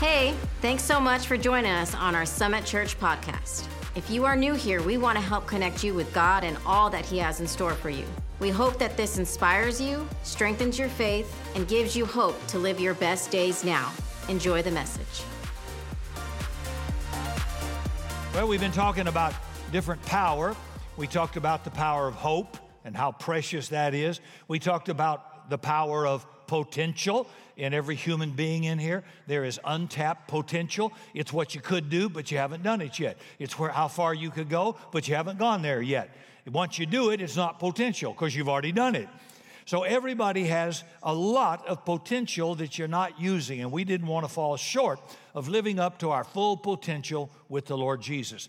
Hey, thanks so much for joining us on our Summit Church podcast. If you are new here, we want to help connect you with God and all that He has in store for you. We hope that this inspires you, strengthens your faith, and gives you hope to live your best days now. Enjoy the message. Well, we've been talking about different power. We talked about the power of hope and how precious that is. We talked about the power of potential in every human being in here. There is untapped potential. It's what you could do, but you haven't done it yet. It's where how far you could go, but you haven't gone there yet. Once you do it, it's not potential because you've already done it. So everybody has a lot of potential that you're not using, and we didn't want to fall short of living up to our full potential with the Lord Jesus.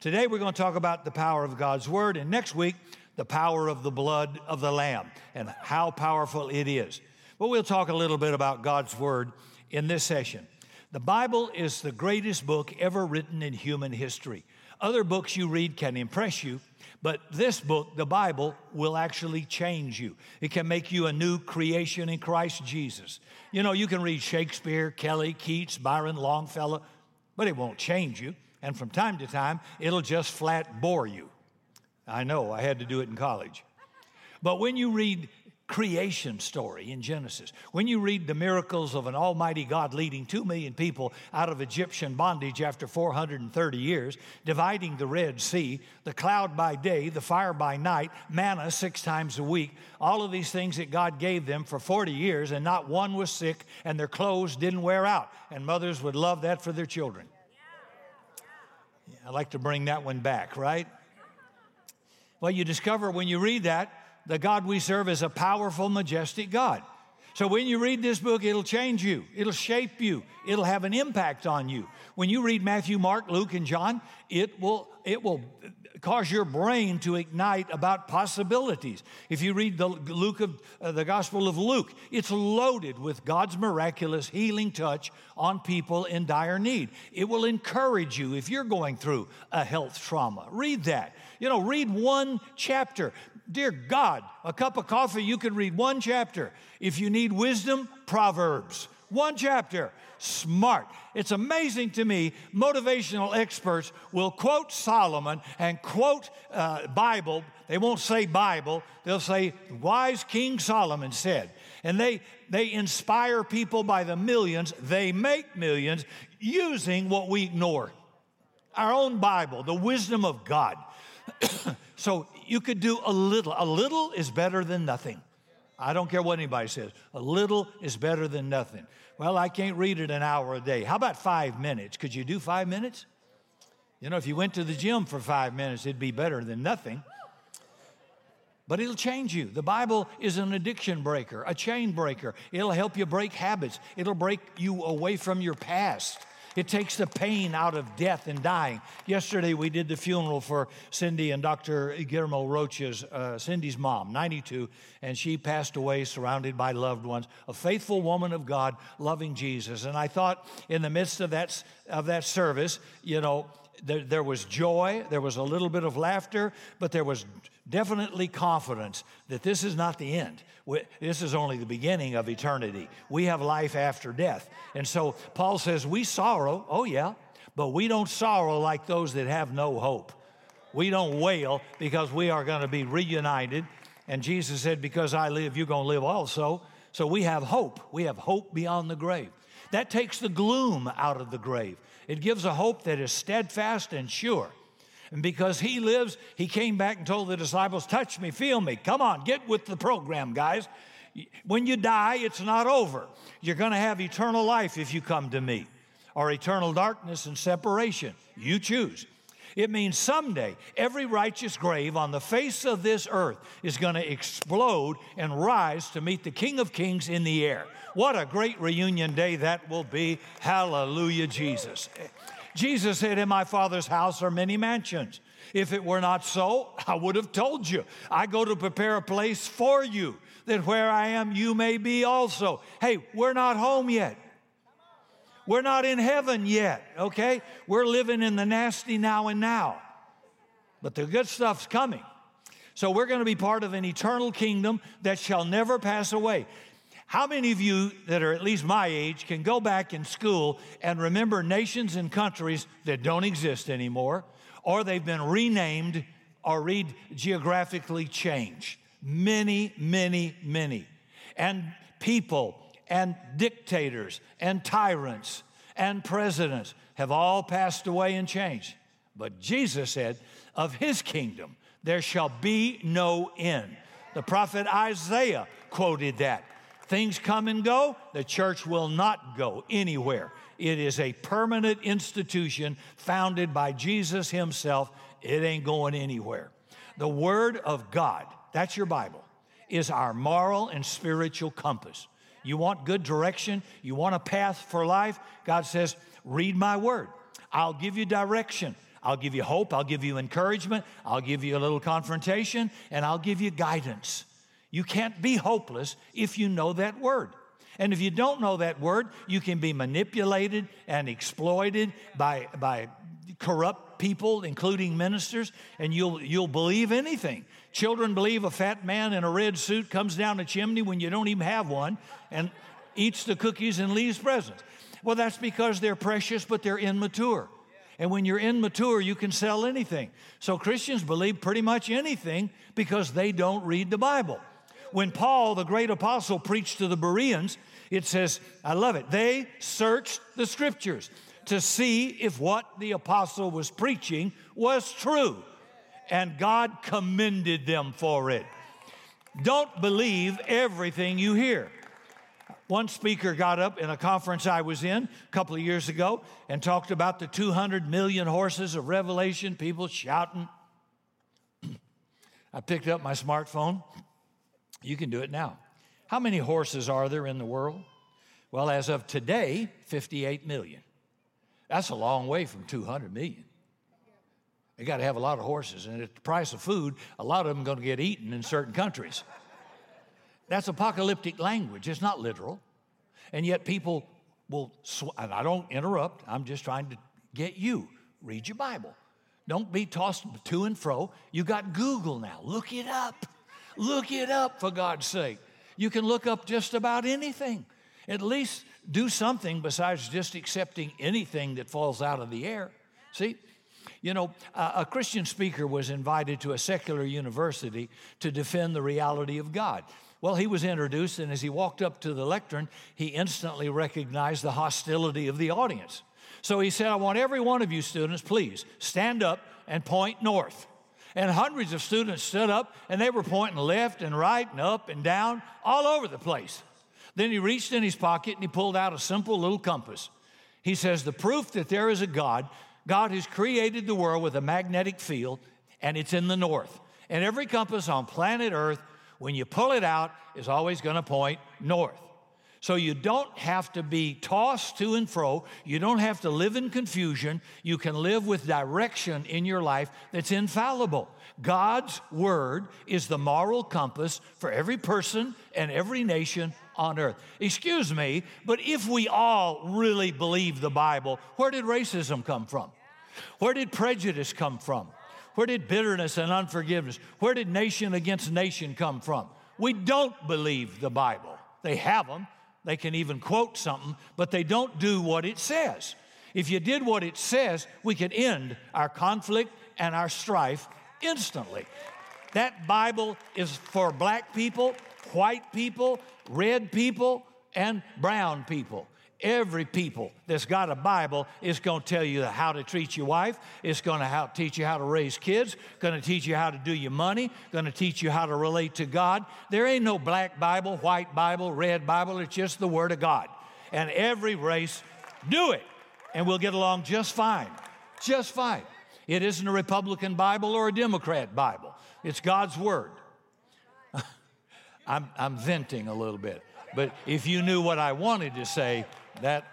Today we're going to talk about the power of God's Word, and next week, the power of the blood of the Lamb and how powerful it is. But we'll talk a little bit about God's Word in this session. The Bible is the greatest book ever written in human history. Other books you read can impress you, but this book, the Bible, will actually change you. It can make you a new creation in Christ Jesus. You know, you can read Shakespeare, Shelley, Keats, Byron, Longfellow, but it won't change you. And from time to time, it'll just flat bore you. I know, I had to do it in college. But when you read creation story in Genesis. When you read the miracles of an almighty God leading 2 million people out of Egyptian bondage after 430 years, dividing the Red Sea, the cloud by day, the fire by night, manna six times a week, all of these things that God gave them for 40 years, and not one was sick, and their clothes didn't wear out. And mothers would love that for their children. I like to bring that one back, right? Well, you discover when you read that, the God we serve is a powerful, majestic God. So when you read this book, it'll change you, it'll shape you, it'll have an impact on you. When you read Matthew, Mark, Luke, and John, it will, it will cause your brain to ignite about possibilities. If you read the Luke of uh, the Gospel of Luke, it's loaded with God's miraculous healing touch on people in dire need. It will encourage you if you're going through a health trauma. Read that. You know, read one chapter. Dear God, a cup of coffee, you can read one chapter. If you need wisdom, Proverbs. One chapter. Smart. It's amazing to me, motivational experts will quote Solomon and quote uh, Bible. They won't say Bible, they'll say, Wise King Solomon said. And they, they inspire people by the millions. They make millions using what we ignore our own Bible, the wisdom of God. so you could do a little. A little is better than nothing. I don't care what anybody says. A little is better than nothing. Well, I can't read it an hour a day. How about five minutes? Could you do five minutes? You know, if you went to the gym for five minutes, it'd be better than nothing. But it'll change you. The Bible is an addiction breaker, a chain breaker. It'll help you break habits, it'll break you away from your past. It takes the pain out of death and dying. Yesterday, we did the funeral for Cindy and Dr. Guillermo Rocha's, uh, Cindy's mom, 92, and she passed away surrounded by loved ones, a faithful woman of God, loving Jesus. And I thought in the midst of that, of that service, you know, there, there was joy, there was a little bit of laughter, but there was definitely confidence that this is not the end. This is only the beginning of eternity. We have life after death. And so Paul says, We sorrow, oh yeah, but we don't sorrow like those that have no hope. We don't wail because we are going to be reunited. And Jesus said, Because I live, you're going to live also. So we have hope. We have hope beyond the grave. That takes the gloom out of the grave. It gives a hope that is steadfast and sure. And because he lives, he came back and told the disciples, Touch me, feel me. Come on, get with the program, guys. When you die, it's not over. You're going to have eternal life if you come to me, or eternal darkness and separation. You choose. It means someday every righteous grave on the face of this earth is going to explode and rise to meet the King of Kings in the air. What a great reunion day that will be. Hallelujah, Jesus. Jesus said, In my Father's house are many mansions. If it were not so, I would have told you. I go to prepare a place for you, that where I am, you may be also. Hey, we're not home yet. We're not in heaven yet, okay? We're living in the nasty now and now. But the good stuff's coming. So we're going to be part of an eternal kingdom that shall never pass away. How many of you that are at least my age can go back in school and remember nations and countries that don't exist anymore, or they've been renamed or read geographically changed? Many, many, many. And people and dictators and tyrants and presidents have all passed away and changed. But Jesus said, Of his kingdom there shall be no end. The prophet Isaiah quoted that. Things come and go, the church will not go anywhere. It is a permanent institution founded by Jesus Himself. It ain't going anywhere. The Word of God, that's your Bible, is our moral and spiritual compass. You want good direction, you want a path for life, God says, read my Word. I'll give you direction. I'll give you hope. I'll give you encouragement. I'll give you a little confrontation, and I'll give you guidance. You can't be hopeless if you know that word. And if you don't know that word, you can be manipulated and exploited by, by corrupt people, including ministers, and you'll, you'll believe anything. Children believe a fat man in a red suit comes down a chimney when you don't even have one and eats the cookies and leaves presents. Well, that's because they're precious, but they're immature. And when you're immature, you can sell anything. So Christians believe pretty much anything because they don't read the Bible when Paul, the great apostle, preached to the Bereans, it says, I love it, they searched the scriptures to see if what the apostle was preaching was true. And God commended them for it. Don't believe everything you hear. One speaker got up in a conference I was in a couple of years ago and talked about the 200 million horses of Revelation, people shouting. I picked up my smartphone you can do it now. How many horses are there in the world? Well, as of today, 58 million. That's a long way from 200 million. You got to have a lot of horses, and at the price of food, a lot of them are going to get eaten in certain countries. That's apocalyptic language. It's not literal. And yet people will, sw- and I don't interrupt, I'm just trying to get you. Read your Bible. Don't be tossed to and fro. You got Google now. Look it up. Look it up for God's sake. You can look up just about anything. At least do something besides just accepting anything that falls out of the air. See? You know, a Christian speaker was invited to a secular university to defend the reality of God. Well, he was introduced, and as he walked up to the lectern, he instantly recognized the hostility of the audience. So he said, I want every one of you students, please stand up and point north. And hundreds of students stood up and they were pointing left and right and up and down all over the place. Then he reached in his pocket and he pulled out a simple little compass. He says, The proof that there is a God, God has created the world with a magnetic field and it's in the north. And every compass on planet Earth, when you pull it out, is always going to point north. So you don't have to be tossed to and fro. You don't have to live in confusion. You can live with direction in your life that's infallible. God's word is the moral compass for every person and every nation on earth. Excuse me, but if we all really believe the Bible, where did racism come from? Where did prejudice come from? Where did bitterness and unforgiveness? Where did nation against nation come from? We don't believe the Bible. They have them, they can even quote something, but they don't do what it says. If you did what it says, we could end our conflict and our strife instantly. That Bible is for black people, white people, red people, and brown people. Every people that's got a Bible is going to tell you how to treat your wife. It's going to teach you how to raise kids. Going to teach you how to do your money. Going to teach you how to relate to God. There ain't no black Bible, white Bible, red Bible. It's just the Word of God. And every race do it, and we'll get along just fine. Just fine. It isn't a Republican Bible or a Democrat Bible. It's God's Word. I'm, I'm venting a little bit. But if you knew what I wanted to say, that,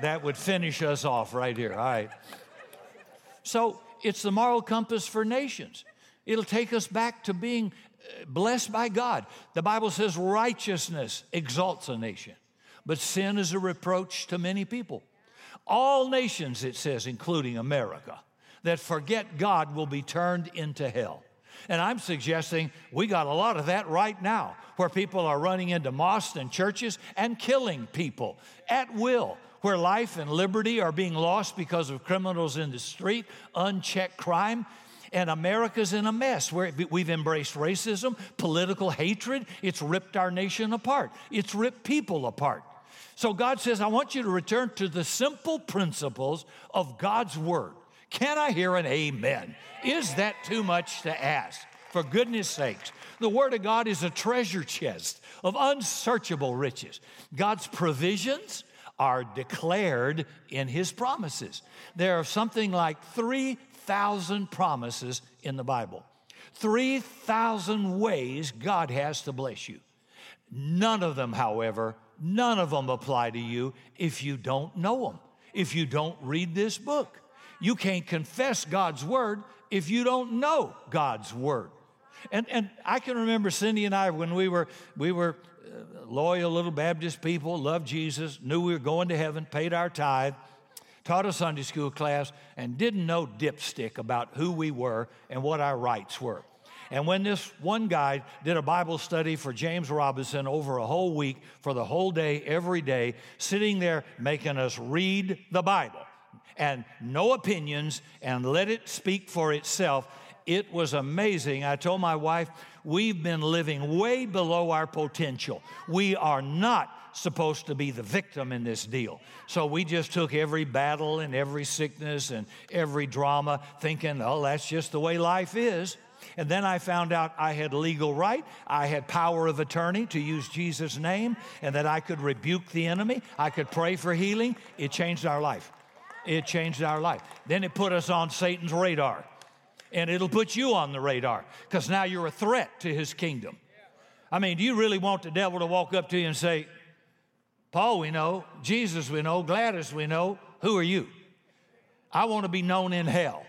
that would finish us off right here. All right. So it's the moral compass for nations. It'll take us back to being uh, blessed by God. The Bible says righteousness exalts a nation, but sin is a reproach to many people. All nations, it says, including America, that forget God will be turned into hell. And I'm suggesting we got a lot of that right now, where people are running into mosques and churches and killing people at will, where life and liberty are being lost because of criminals in the street, unchecked crime. And America's in a mess where we've embraced racism, political hatred. It's ripped our nation apart, it's ripped people apart. So God says, I want you to return to the simple principles of God's Word. Can I hear an amen? Is that too much to ask? For goodness sakes, the Word of God is a treasure chest of unsearchable riches. God's provisions are declared in His promises. There are something like 3,000 promises in the Bible, 3,000 ways God has to bless you. None of them, however, None of them apply to you if you don't know them, if you don't read this book. You can't confess God's word if you don't know God's word. And, and I can remember Cindy and I when we were, we were uh, loyal little Baptist people, loved Jesus, knew we were going to heaven, paid our tithe, taught a Sunday school class, and didn't know dipstick about who we were and what our rights were. And when this one guy did a Bible study for James Robison over a whole week, for the whole day, every day, sitting there making us read the Bible and no opinions and let it speak for itself, it was amazing. I told my wife, we've been living way below our potential. We are not supposed to be the victim in this deal. So we just took every battle and every sickness and every drama, thinking, oh, that's just the way life is. And then I found out I had legal right, I had power of attorney to use Jesus' name, and that I could rebuke the enemy, I could pray for healing. It changed our life. It changed our life. Then it put us on Satan's radar. And it'll put you on the radar because now you're a threat to his kingdom. I mean, do you really want the devil to walk up to you and say, Paul, we know, Jesus, we know, Gladys, we know, who are you? I want to be known in hell.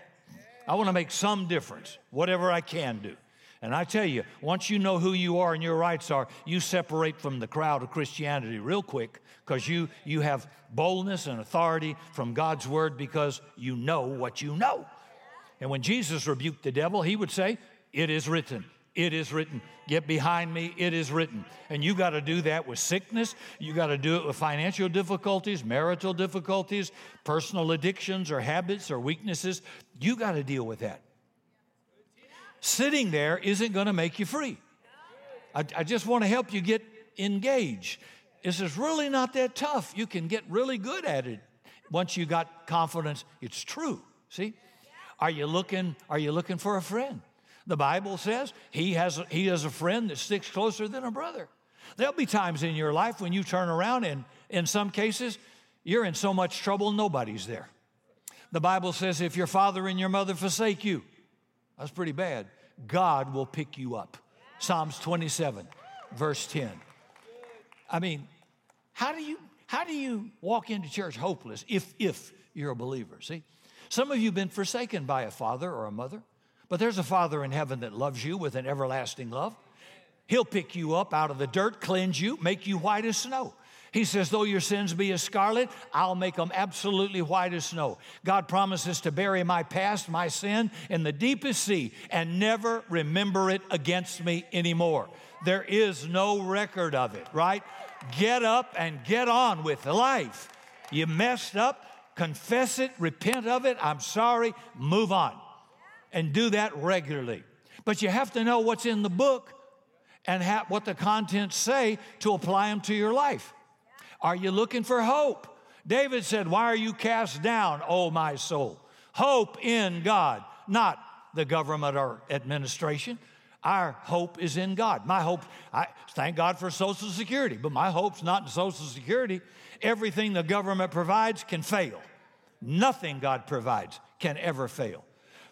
I want to make some difference, whatever I can do. And I tell you, once you know who you are and your rights are, you separate from the crowd of Christianity real quick because you, you have boldness and authority from God's word because you know what you know. And when Jesus rebuked the devil, he would say, It is written. It is written. Get behind me. It is written. And you got to do that with sickness. You got to do it with financial difficulties, marital difficulties, personal addictions or habits or weaknesses. You got to deal with that. Sitting there isn't going to make you free. I, I just want to help you get engaged. This is really not that tough. You can get really good at it once you got confidence. It's true. See? Are you looking? Are you looking for a friend? The Bible says he has, he has a friend that sticks closer than a brother. There'll be times in your life when you turn around and in some cases, you're in so much trouble, nobody's there. The Bible says if your father and your mother forsake you, that's pretty bad, God will pick you up. Psalms 27, verse 10. I mean, how do you how do you walk into church hopeless if if you're a believer? See? Some of you have been forsaken by a father or a mother. But there's a Father in heaven that loves you with an everlasting love. He'll pick you up out of the dirt, cleanse you, make you white as snow. He says, though your sins be as scarlet, I'll make them absolutely white as snow. God promises to bury my past, my sin, in the deepest sea and never remember it against me anymore. There is no record of it, right? Get up and get on with life. You messed up, confess it, repent of it. I'm sorry, move on and do that regularly. But you have to know what's in the book and ha- what the contents say to apply them to your life. Are you looking for hope? David said, Why are you cast down, O my soul? Hope in God, not the government or administration. Our hope is in God. My hope, I thank God for Social Security, but my hope's not in Social Security. Everything the government provides can fail. Nothing God provides can ever fail.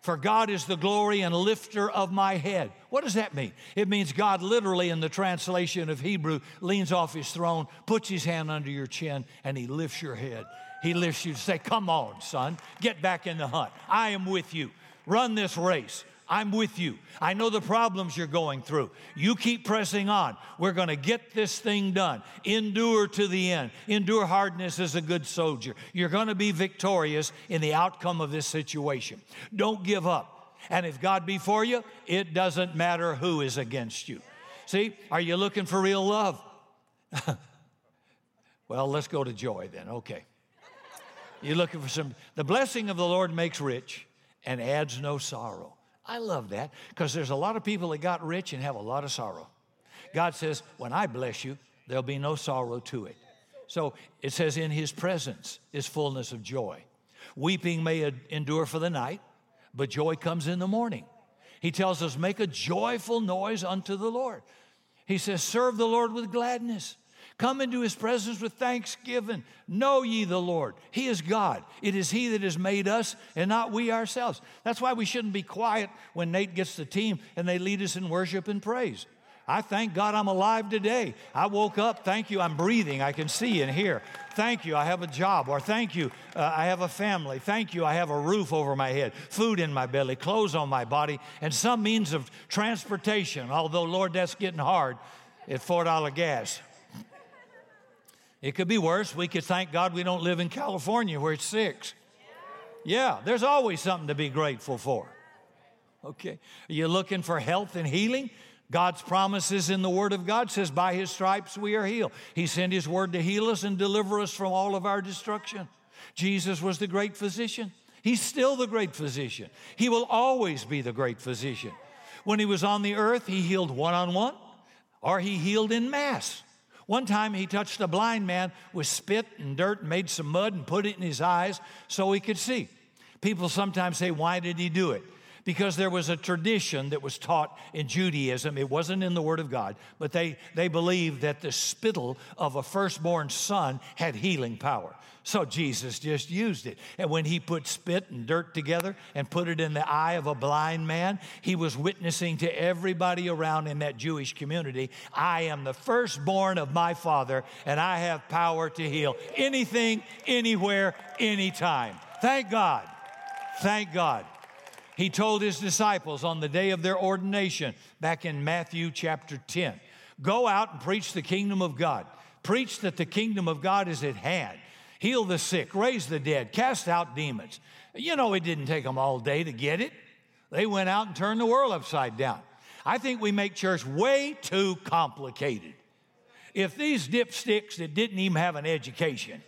For God is the glory and lifter of my head. What does that mean? It means God literally, in the translation of Hebrew, leans off his throne, puts his hand under your chin, and he lifts your head. He lifts you to say, Come on, son, get back in the hunt. I am with you. Run this race. I'm with you. I know the problems you're going through. You keep pressing on. We're going to get this thing done. Endure to the end. Endure hardness as a good soldier. You're going to be victorious in the outcome of this situation. Don't give up. And if God be for you, it doesn't matter who is against you. See, are you looking for real love? well, let's go to joy then. Okay. You're looking for some, the blessing of the Lord makes rich and adds no sorrow. I love that because there's a lot of people that got rich and have a lot of sorrow. God says, when I bless you, there'll be no sorrow to it. So it says, in his presence is fullness of joy. Weeping may endure for the night, but joy comes in the morning. He tells us, make a joyful noise unto the Lord. He says, serve the Lord with gladness. Come into his presence with thanksgiving. Know ye the Lord. He is God. It is he that has made us and not we ourselves. That's why we shouldn't be quiet when Nate gets the team and they lead us in worship and praise. I thank God I'm alive today. I woke up. Thank you. I'm breathing. I can see and hear. Thank you. I have a job. Or thank you. Uh, I have a family. Thank you. I have a roof over my head, food in my belly, clothes on my body, and some means of transportation. Although, Lord, that's getting hard at $4 gas. It could be worse. We could thank God we don't live in California where it's six. Yeah, there's always something to be grateful for. Okay. Are you looking for health and healing? God's promises in the Word of God says, By His stripes we are healed. He sent His Word to heal us and deliver us from all of our destruction. Jesus was the great physician. He's still the great physician. He will always be the great physician. When He was on the earth, He healed one on one or He healed in mass. One time he touched a blind man with spit and dirt and made some mud and put it in his eyes so he could see. People sometimes say, Why did he do it? because there was a tradition that was taught in Judaism. It wasn't in the Word of God, but they, they believed that the spittle of a firstborn son had healing power. So Jesus just used it. And when he put spit and dirt together and put it in the eye of a blind man, he was witnessing to everybody around in that Jewish community I am the firstborn of my father, and I have power to heal anything, anywhere, anytime. Thank God. Thank God. He told his disciples on the day of their ordination, back in Matthew chapter 10, go out and preach the kingdom of God. Preach that the kingdom of God is at hand. Heal the sick, raise the dead, cast out demons. You know, it didn't take them all day to get it. They went out and turned the world upside down. I think we make church way too complicated. If these dipsticks that didn't even have an education,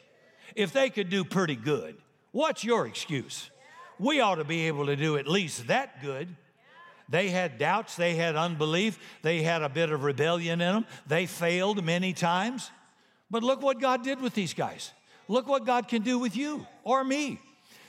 if they could do pretty good, what's your excuse? we ought to be able to do at least that good. They had doubts, they had unbelief, they had a bit of rebellion in them, they failed many times. But look what God did with these guys. Look what God can do with you or me.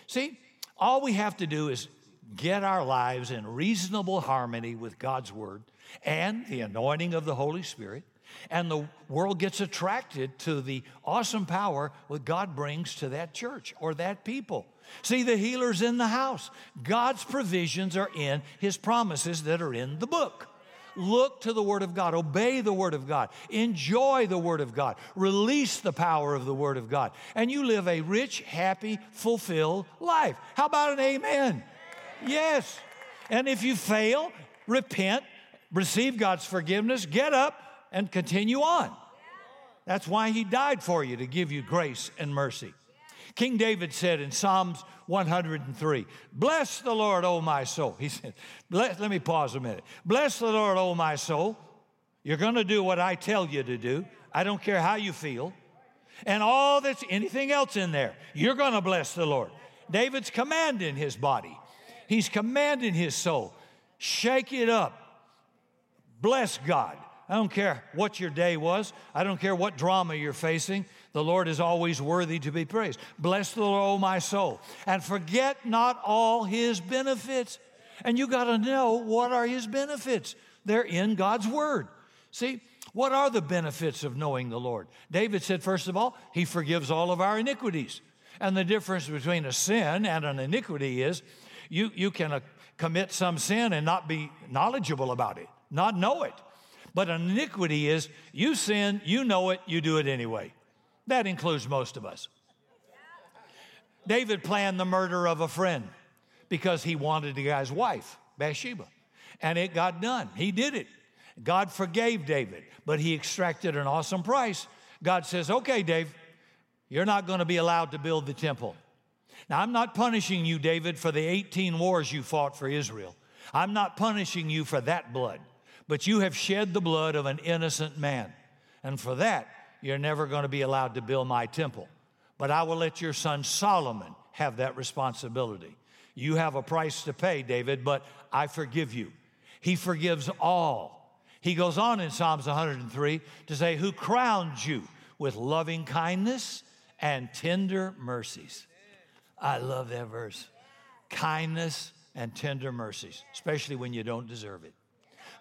See, all we have to do is get our lives in reasonable harmony with God's word and the anointing of the Holy Spirit, and the world gets attracted to the awesome power that God brings to that church or that people. See, the healer's in the house. God's provisions are in his promises that are in the book. Look to the Word of God, obey the Word of God, enjoy the Word of God, release the power of the Word of God, and you live a rich, happy, fulfilled life. How about an amen? Yes. And if you fail, repent, receive God's forgiveness, get up, and continue on. That's why He died for you, to give you grace and mercy. King David said in Psalms 103, Bless the Lord, O my soul. He said, Let me pause a minute. Bless the Lord, O my soul. You're going to do what I tell you to do. I don't care how you feel. And all that's anything else in there, you're going to bless the Lord. David's commanding his body, he's commanding his soul. Shake it up. Bless God. I don't care what your day was. I don't care what drama you're facing. The Lord is always worthy to be praised. Bless the Lord, O my soul, and forget not all his benefits. And you got to know what are his benefits. They're in God's word. See, what are the benefits of knowing the Lord? David said, first of all, he forgives all of our iniquities. And the difference between a sin and an iniquity is you, you can uh, commit some sin and not be knowledgeable about it, not know it. But an iniquity is you sin, you know it, you do it anyway. That includes most of us. David planned the murder of a friend because he wanted the guy's wife, Bathsheba. And it got done. He did it. God forgave David, but he extracted an awesome price. God says, Okay, Dave, you're not going to be allowed to build the temple. Now, I'm not punishing you, David, for the 18 wars you fought for Israel. I'm not punishing you for that blood, but you have shed the blood of an innocent man. And for that, you're never going to be allowed to build my temple. But I will let your son Solomon have that responsibility. You have a price to pay, David, but I forgive you. He forgives all. He goes on in Psalms 103 to say, Who crowns you with loving kindness and tender mercies. I love that verse. Kindness and tender mercies, especially when you don't deserve it.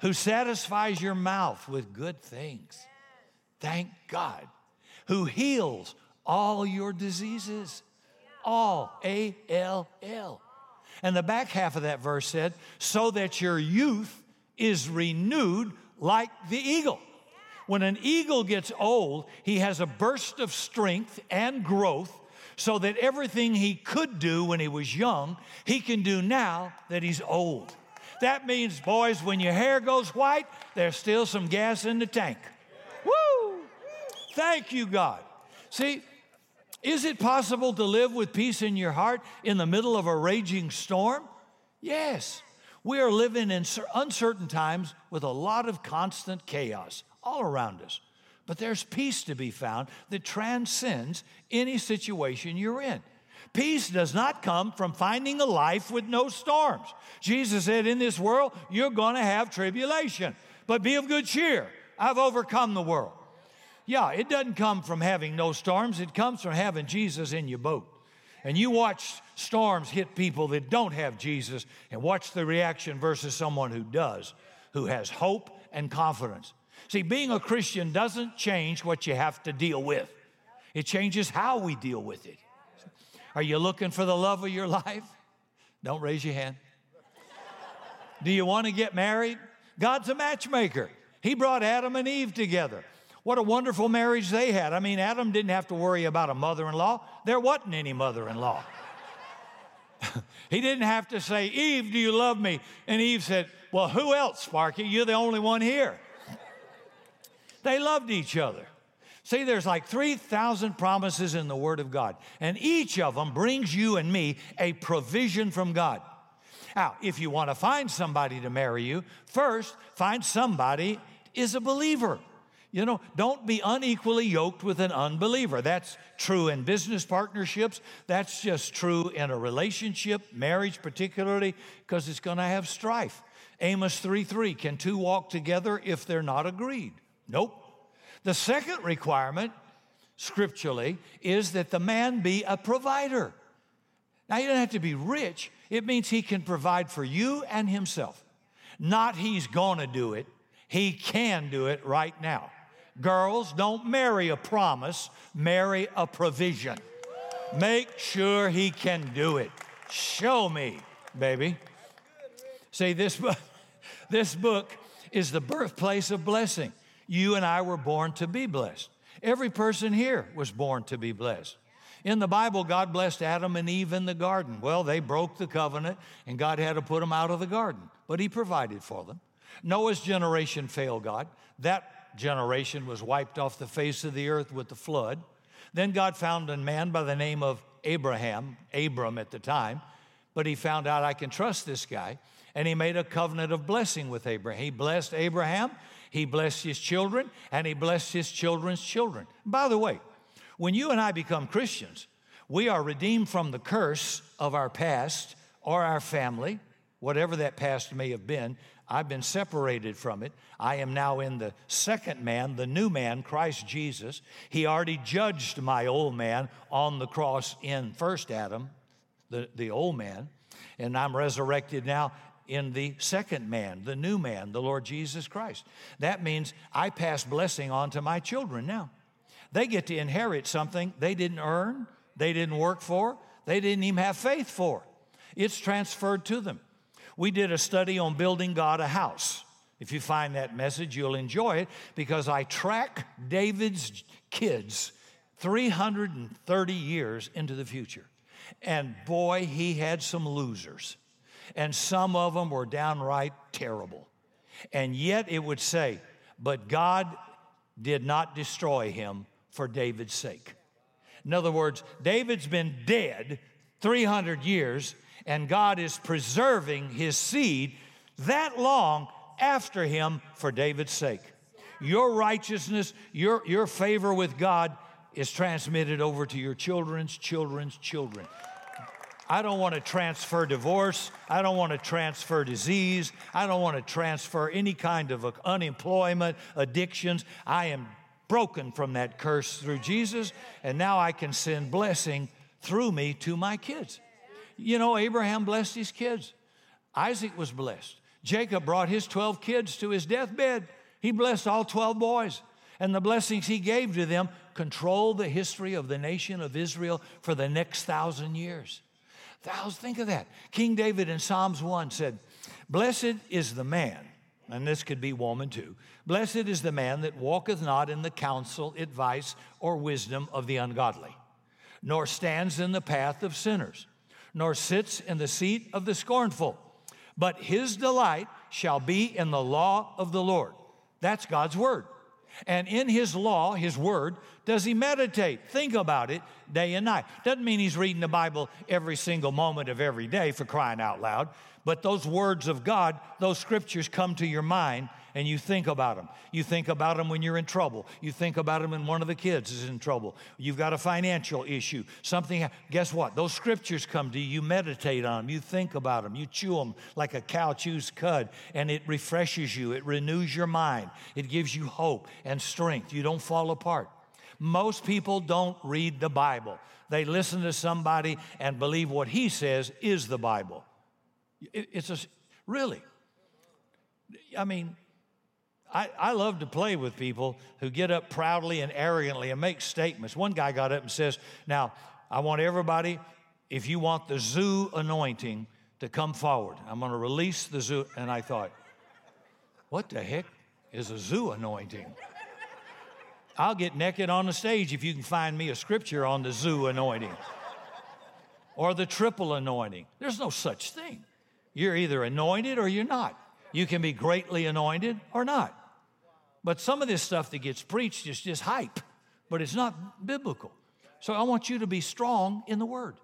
Who satisfies your mouth with good things. Thank God. Who heals all your diseases. All, A L L. And the back half of that verse said, so that your youth is renewed like the eagle. When an eagle gets old, he has a burst of strength and growth so that everything he could do when he was young, he can do now that he's old. That means, boys, when your hair goes white, there's still some gas in the tank. Thank you, God. See, is it possible to live with peace in your heart in the middle of a raging storm? Yes. We are living in uncertain times with a lot of constant chaos all around us. But there's peace to be found that transcends any situation you're in. Peace does not come from finding a life with no storms. Jesus said, In this world, you're going to have tribulation, but be of good cheer. I've overcome the world. Yeah, it doesn't come from having no storms, it comes from having Jesus in your boat. And you watch storms hit people that don't have Jesus and watch the reaction versus someone who does, who has hope and confidence. See, being a Christian doesn't change what you have to deal with, it changes how we deal with it. Are you looking for the love of your life? Don't raise your hand. Do you want to get married? God's a matchmaker. He brought Adam and Eve together. What a wonderful marriage they had. I mean, Adam didn't have to worry about a mother in law, there wasn't any mother in law. he didn't have to say, Eve, do you love me? And Eve said, Well, who else, Sparky? You're the only one here. They loved each other. See, there's like 3,000 promises in the Word of God, and each of them brings you and me a provision from God. Now, if you want to find somebody to marry you, first find somebody is a believer. You know, don't be unequally yoked with an unbeliever. That's true in business partnerships. That's just true in a relationship, marriage particularly, because it's going to have strife. Amos 3 3 Can two walk together if they're not agreed? Nope. The second requirement, scripturally, is that the man be a provider. Now, you don't have to be rich, it means he can provide for you and himself. Not he's gonna do it, he can do it right now. Girls, don't marry a promise, marry a provision. Make sure he can do it. Show me, baby. See, this book, this book is the birthplace of blessing. You and I were born to be blessed. Every person here was born to be blessed. In the Bible, God blessed Adam and Eve in the garden. Well, they broke the covenant and God had to put them out of the garden, but He provided for them. Noah's generation failed God. That generation was wiped off the face of the earth with the flood. Then God found a man by the name of Abraham, Abram at the time, but he found out I can trust this guy. And he made a covenant of blessing with Abraham. He blessed Abraham he blessed his children and he blessed his children's children. By the way, when you and I become Christians, we are redeemed from the curse of our past or our family, whatever that past may have been. I've been separated from it. I am now in the second man, the new man, Christ Jesus. He already judged my old man on the cross in first Adam, the, the old man. And I'm resurrected now in the second man, the new man, the Lord Jesus Christ. That means I pass blessing on to my children now. They get to inherit something they didn't earn, they didn't work for, they didn't even have faith for. It's transferred to them. We did a study on building God a house. If you find that message, you'll enjoy it because I track David's kids 330 years into the future. And boy, he had some losers and some of them were downright terrible. And yet it would say, but God did not destroy him for David's sake. In other words, David's been dead 300 years, and God is preserving his seed that long after him for David's sake. Your righteousness, your, your favor with God is transmitted over to your children's children's children. I don't want to transfer divorce. I don't want to transfer disease. I don't want to transfer any kind of unemployment, addictions. I am broken from that curse through Jesus, and now I can send blessing through me to my kids. You know, Abraham blessed his kids, Isaac was blessed. Jacob brought his 12 kids to his deathbed. He blessed all 12 boys. And the blessings he gave to them control the history of the nation of Israel for the next thousand years. Thousands, think of that. King David in Psalms 1 said, Blessed is the man, and this could be woman too. Blessed is the man that walketh not in the counsel, advice, or wisdom of the ungodly, nor stands in the path of sinners, nor sits in the seat of the scornful. But his delight shall be in the law of the Lord. That's God's word. And in his law, his word, does he meditate? Think about it day and night. Doesn't mean he's reading the Bible every single moment of every day for crying out loud, but those words of God, those scriptures come to your mind and you think about them. You think about them when you're in trouble. You think about them when one of the kids is in trouble. You've got a financial issue. Something, guess what? Those scriptures come to you. You meditate on them. You think about them. You chew them like a cow chews cud, and it refreshes you. It renews your mind. It gives you hope and strength. You don't fall apart. Most people don't read the Bible. They listen to somebody and believe what he says is the Bible. It's a, really. I mean, I, I love to play with people who get up proudly and arrogantly and make statements. One guy got up and says, Now, I want everybody, if you want the zoo anointing, to come forward. I'm going to release the zoo. And I thought, What the heck is a zoo anointing? I'll get naked on the stage if you can find me a scripture on the zoo anointing or the triple anointing. There's no such thing. You're either anointed or you're not. You can be greatly anointed or not. But some of this stuff that gets preached is just hype, but it's not biblical. So I want you to be strong in the word.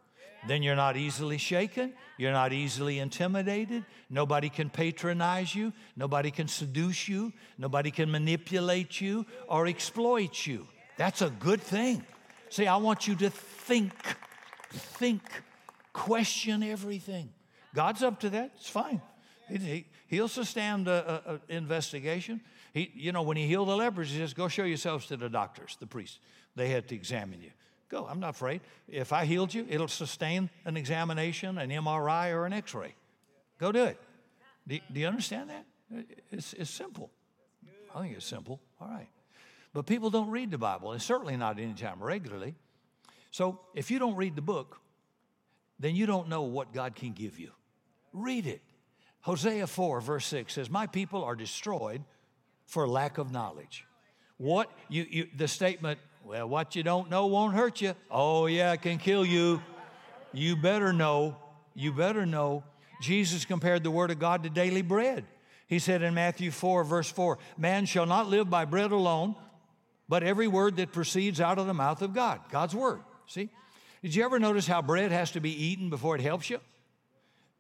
Then you're not easily shaken. You're not easily intimidated. Nobody can patronize you. Nobody can seduce you. Nobody can manipulate you or exploit you. That's a good thing. See, I want you to think, think, question everything. God's up to that. It's fine. He, will sustain an investigation. He, you know, when he healed the lepers, he says, Go show yourselves to the doctors, the priests. They had to examine you. Go, I'm not afraid. If I healed you, it'll sustain an examination, an MRI, or an x ray. Go do it. Do, do you understand that? It's, it's simple. I think it's simple. All right. But people don't read the Bible, and certainly not anytime regularly. So if you don't read the book, then you don't know what God can give you. Read it. Hosea 4, verse 6 says, My people are destroyed for lack of knowledge. What you, you the statement, well, what you don't know won't hurt you. Oh, yeah, it can kill you. You better know. You better know. Jesus compared the word of God to daily bread. He said in Matthew 4, verse 4, Man shall not live by bread alone, but every word that proceeds out of the mouth of God, God's word. See? Did you ever notice how bread has to be eaten before it helps you?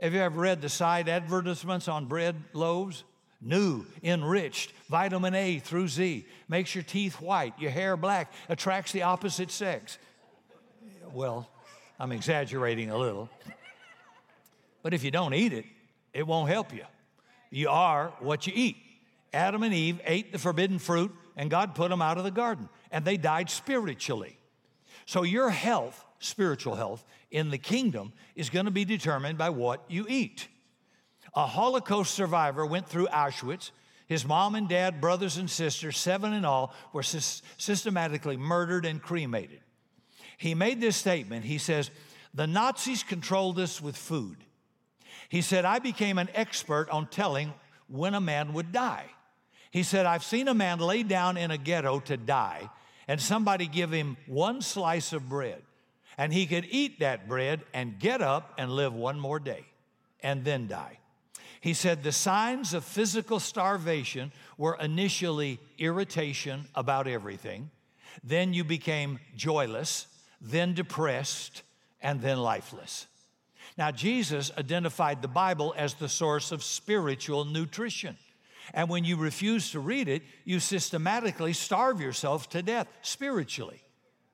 Have you ever read the side advertisements on bread loaves? New, enriched, vitamin A through Z, makes your teeth white, your hair black, attracts the opposite sex. Well, I'm exaggerating a little. But if you don't eat it, it won't help you. You are what you eat. Adam and Eve ate the forbidden fruit, and God put them out of the garden, and they died spiritually. So your health, spiritual health, in the kingdom is going to be determined by what you eat. A Holocaust survivor went through Auschwitz. His mom and dad, brothers and sisters, seven in all, were systematically murdered and cremated. He made this statement. He says, The Nazis controlled us with food. He said, I became an expert on telling when a man would die. He said, I've seen a man lay down in a ghetto to die, and somebody give him one slice of bread, and he could eat that bread and get up and live one more day and then die. He said the signs of physical starvation were initially irritation about everything, then you became joyless, then depressed, and then lifeless. Now, Jesus identified the Bible as the source of spiritual nutrition. And when you refuse to read it, you systematically starve yourself to death spiritually.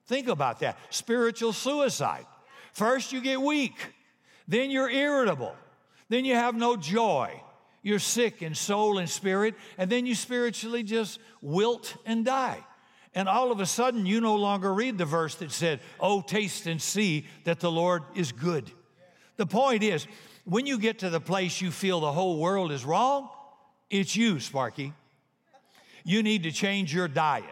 Think about that spiritual suicide. First, you get weak, then, you're irritable, then, you have no joy. You're sick in soul and spirit, and then you spiritually just wilt and die. And all of a sudden, you no longer read the verse that said, Oh, taste and see that the Lord is good. The point is, when you get to the place you feel the whole world is wrong, it's you, Sparky. You need to change your diet.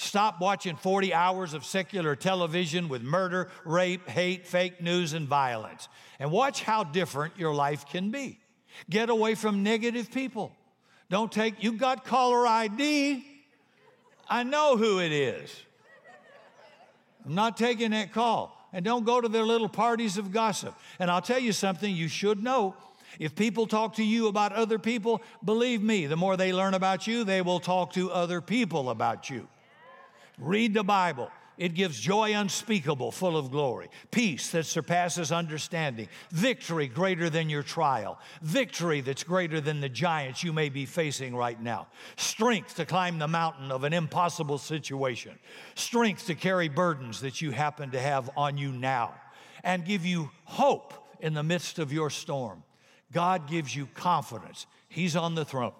Stop watching 40 hours of secular television with murder, rape, hate, fake news, and violence. And watch how different your life can be. Get away from negative people. Don't take, you've got caller ID. I know who it is. I'm not taking that call. And don't go to their little parties of gossip. And I'll tell you something you should know. If people talk to you about other people, believe me, the more they learn about you, they will talk to other people about you. Read the Bible. It gives joy unspeakable, full of glory, peace that surpasses understanding, victory greater than your trial, victory that's greater than the giants you may be facing right now, strength to climb the mountain of an impossible situation, strength to carry burdens that you happen to have on you now, and give you hope in the midst of your storm. God gives you confidence. He's on the throne,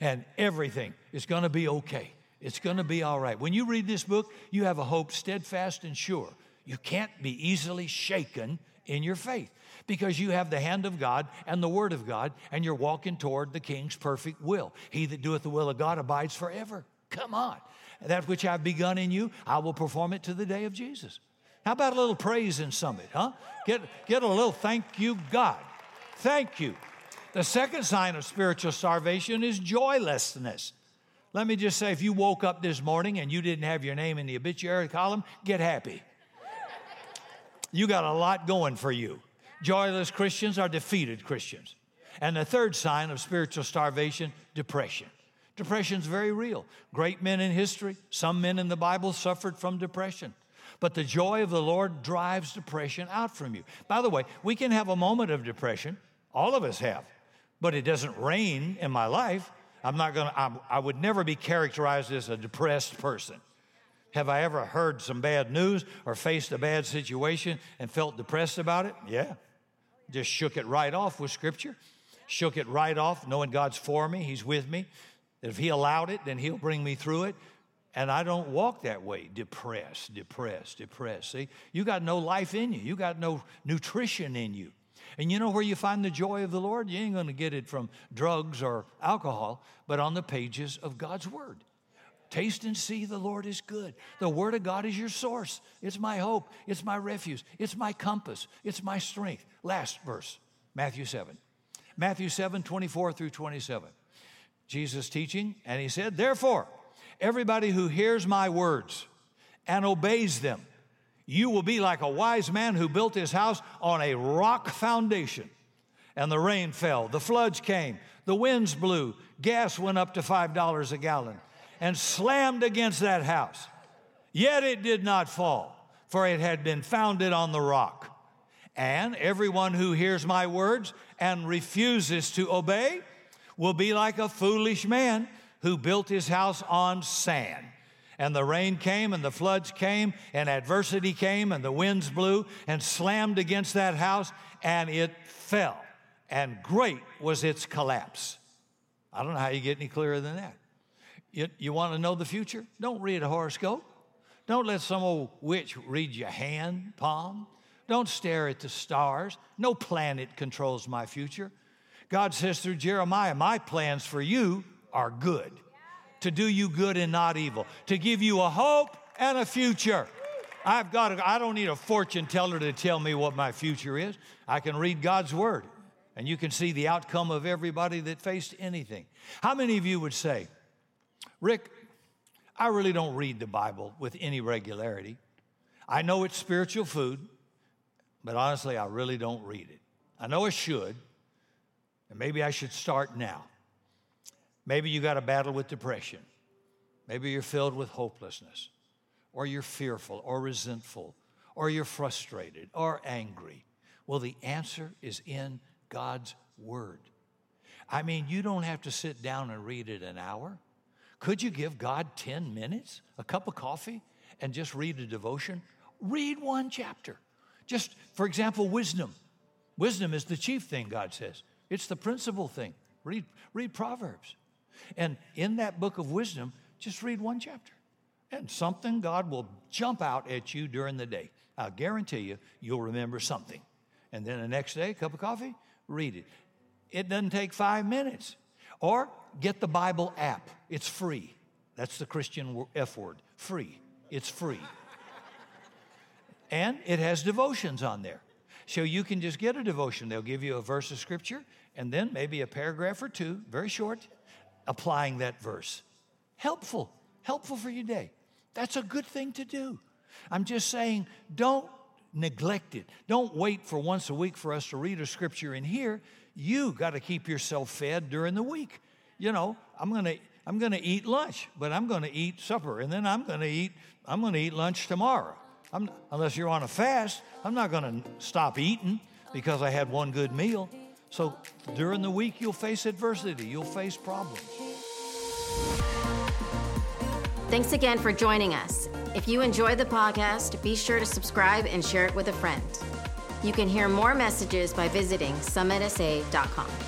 and everything is going to be okay. It's going to be all right. When you read this book, you have a hope steadfast and sure. You can't be easily shaken in your faith because you have the hand of God and the word of God, and you're walking toward the king's perfect will. He that doeth the will of God abides forever. Come on. That which I've begun in you, I will perform it to the day of Jesus. How about a little praise in summit, huh? Get, get a little thank you, God. Thank you. The second sign of spiritual starvation is joylessness. Let me just say if you woke up this morning and you didn't have your name in the obituary column, get happy. You got a lot going for you. Joyless Christians are defeated Christians. And the third sign of spiritual starvation, depression. Depression's very real. Great men in history, some men in the Bible suffered from depression. But the joy of the Lord drives depression out from you. By the way, we can have a moment of depression. All of us have. But it doesn't reign in my life. I'm not going to, I would never be characterized as a depressed person. Have I ever heard some bad news or faced a bad situation and felt depressed about it? Yeah. Just shook it right off with scripture. Shook it right off, knowing God's for me, He's with me. If He allowed it, then He'll bring me through it. And I don't walk that way, depressed, depressed, depressed. See, you got no life in you, you got no nutrition in you. And you know where you find the joy of the Lord? You ain't going to get it from drugs or alcohol, but on the pages of God's Word. Taste and see the Lord is good. The Word of God is your source. It's my hope. It's my refuge. It's my compass. It's my strength. Last verse, Matthew 7. Matthew 7, 24 through 27. Jesus teaching, and he said, Therefore, everybody who hears my words and obeys them you will be like a wise man who built his house on a rock foundation. And the rain fell, the floods came, the winds blew, gas went up to $5 a gallon, and slammed against that house. Yet it did not fall, for it had been founded on the rock. And everyone who hears my words and refuses to obey will be like a foolish man who built his house on sand and the rain came and the floods came and adversity came and the winds blew and slammed against that house and it fell. And great was its collapse. I don't know how you get any clearer than that. You, you want to know the future? Don't read a horoscope. Don't let some old witch read your hand palm. Don't stare at the stars. No planet controls my future. God says through Jeremiah, My plans for you are good to do you good and not evil, to give you a hope and a future. I've got to, I don't need a fortune teller to tell me what my future is. I can read God's word and you can see the outcome of everybody that faced anything. How many of you would say, Rick, I really don't read the Bible with any regularity. I know it's spiritual food, but honestly, I really don't read it. I know I should, and maybe I should start now. Maybe you got a battle with depression. Maybe you're filled with hopelessness, or you're fearful, or resentful, or you're frustrated, or angry. Well, the answer is in God's Word. I mean, you don't have to sit down and read it an hour. Could you give God 10 minutes, a cup of coffee, and just read a devotion? Read one chapter. Just, for example, wisdom. Wisdom is the chief thing, God says. It's the principal thing. Read, read Proverbs. And in that book of wisdom, just read one chapter. And something God will jump out at you during the day. I guarantee you, you'll remember something. And then the next day, a cup of coffee, read it. It doesn't take five minutes. Or get the Bible app, it's free. That's the Christian F word free. It's free. and it has devotions on there. So you can just get a devotion. They'll give you a verse of scripture and then maybe a paragraph or two, very short, applying that verse. Helpful, helpful for your day. That's a good thing to do. I'm just saying, don't neglect it. Don't wait for once a week for us to read a scripture in here. You got to keep yourself fed during the week. You know, I'm going to I'm going to eat lunch, but I'm going to eat supper and then I'm going to eat I'm going to eat lunch tomorrow. I'm, unless you're on a fast, I'm not going to stop eating because I had one good meal. So during the week, you'll face adversity, you'll face problems. Thanks again for joining us. If you enjoy the podcast, be sure to subscribe and share it with a friend. You can hear more messages by visiting summitsa.com.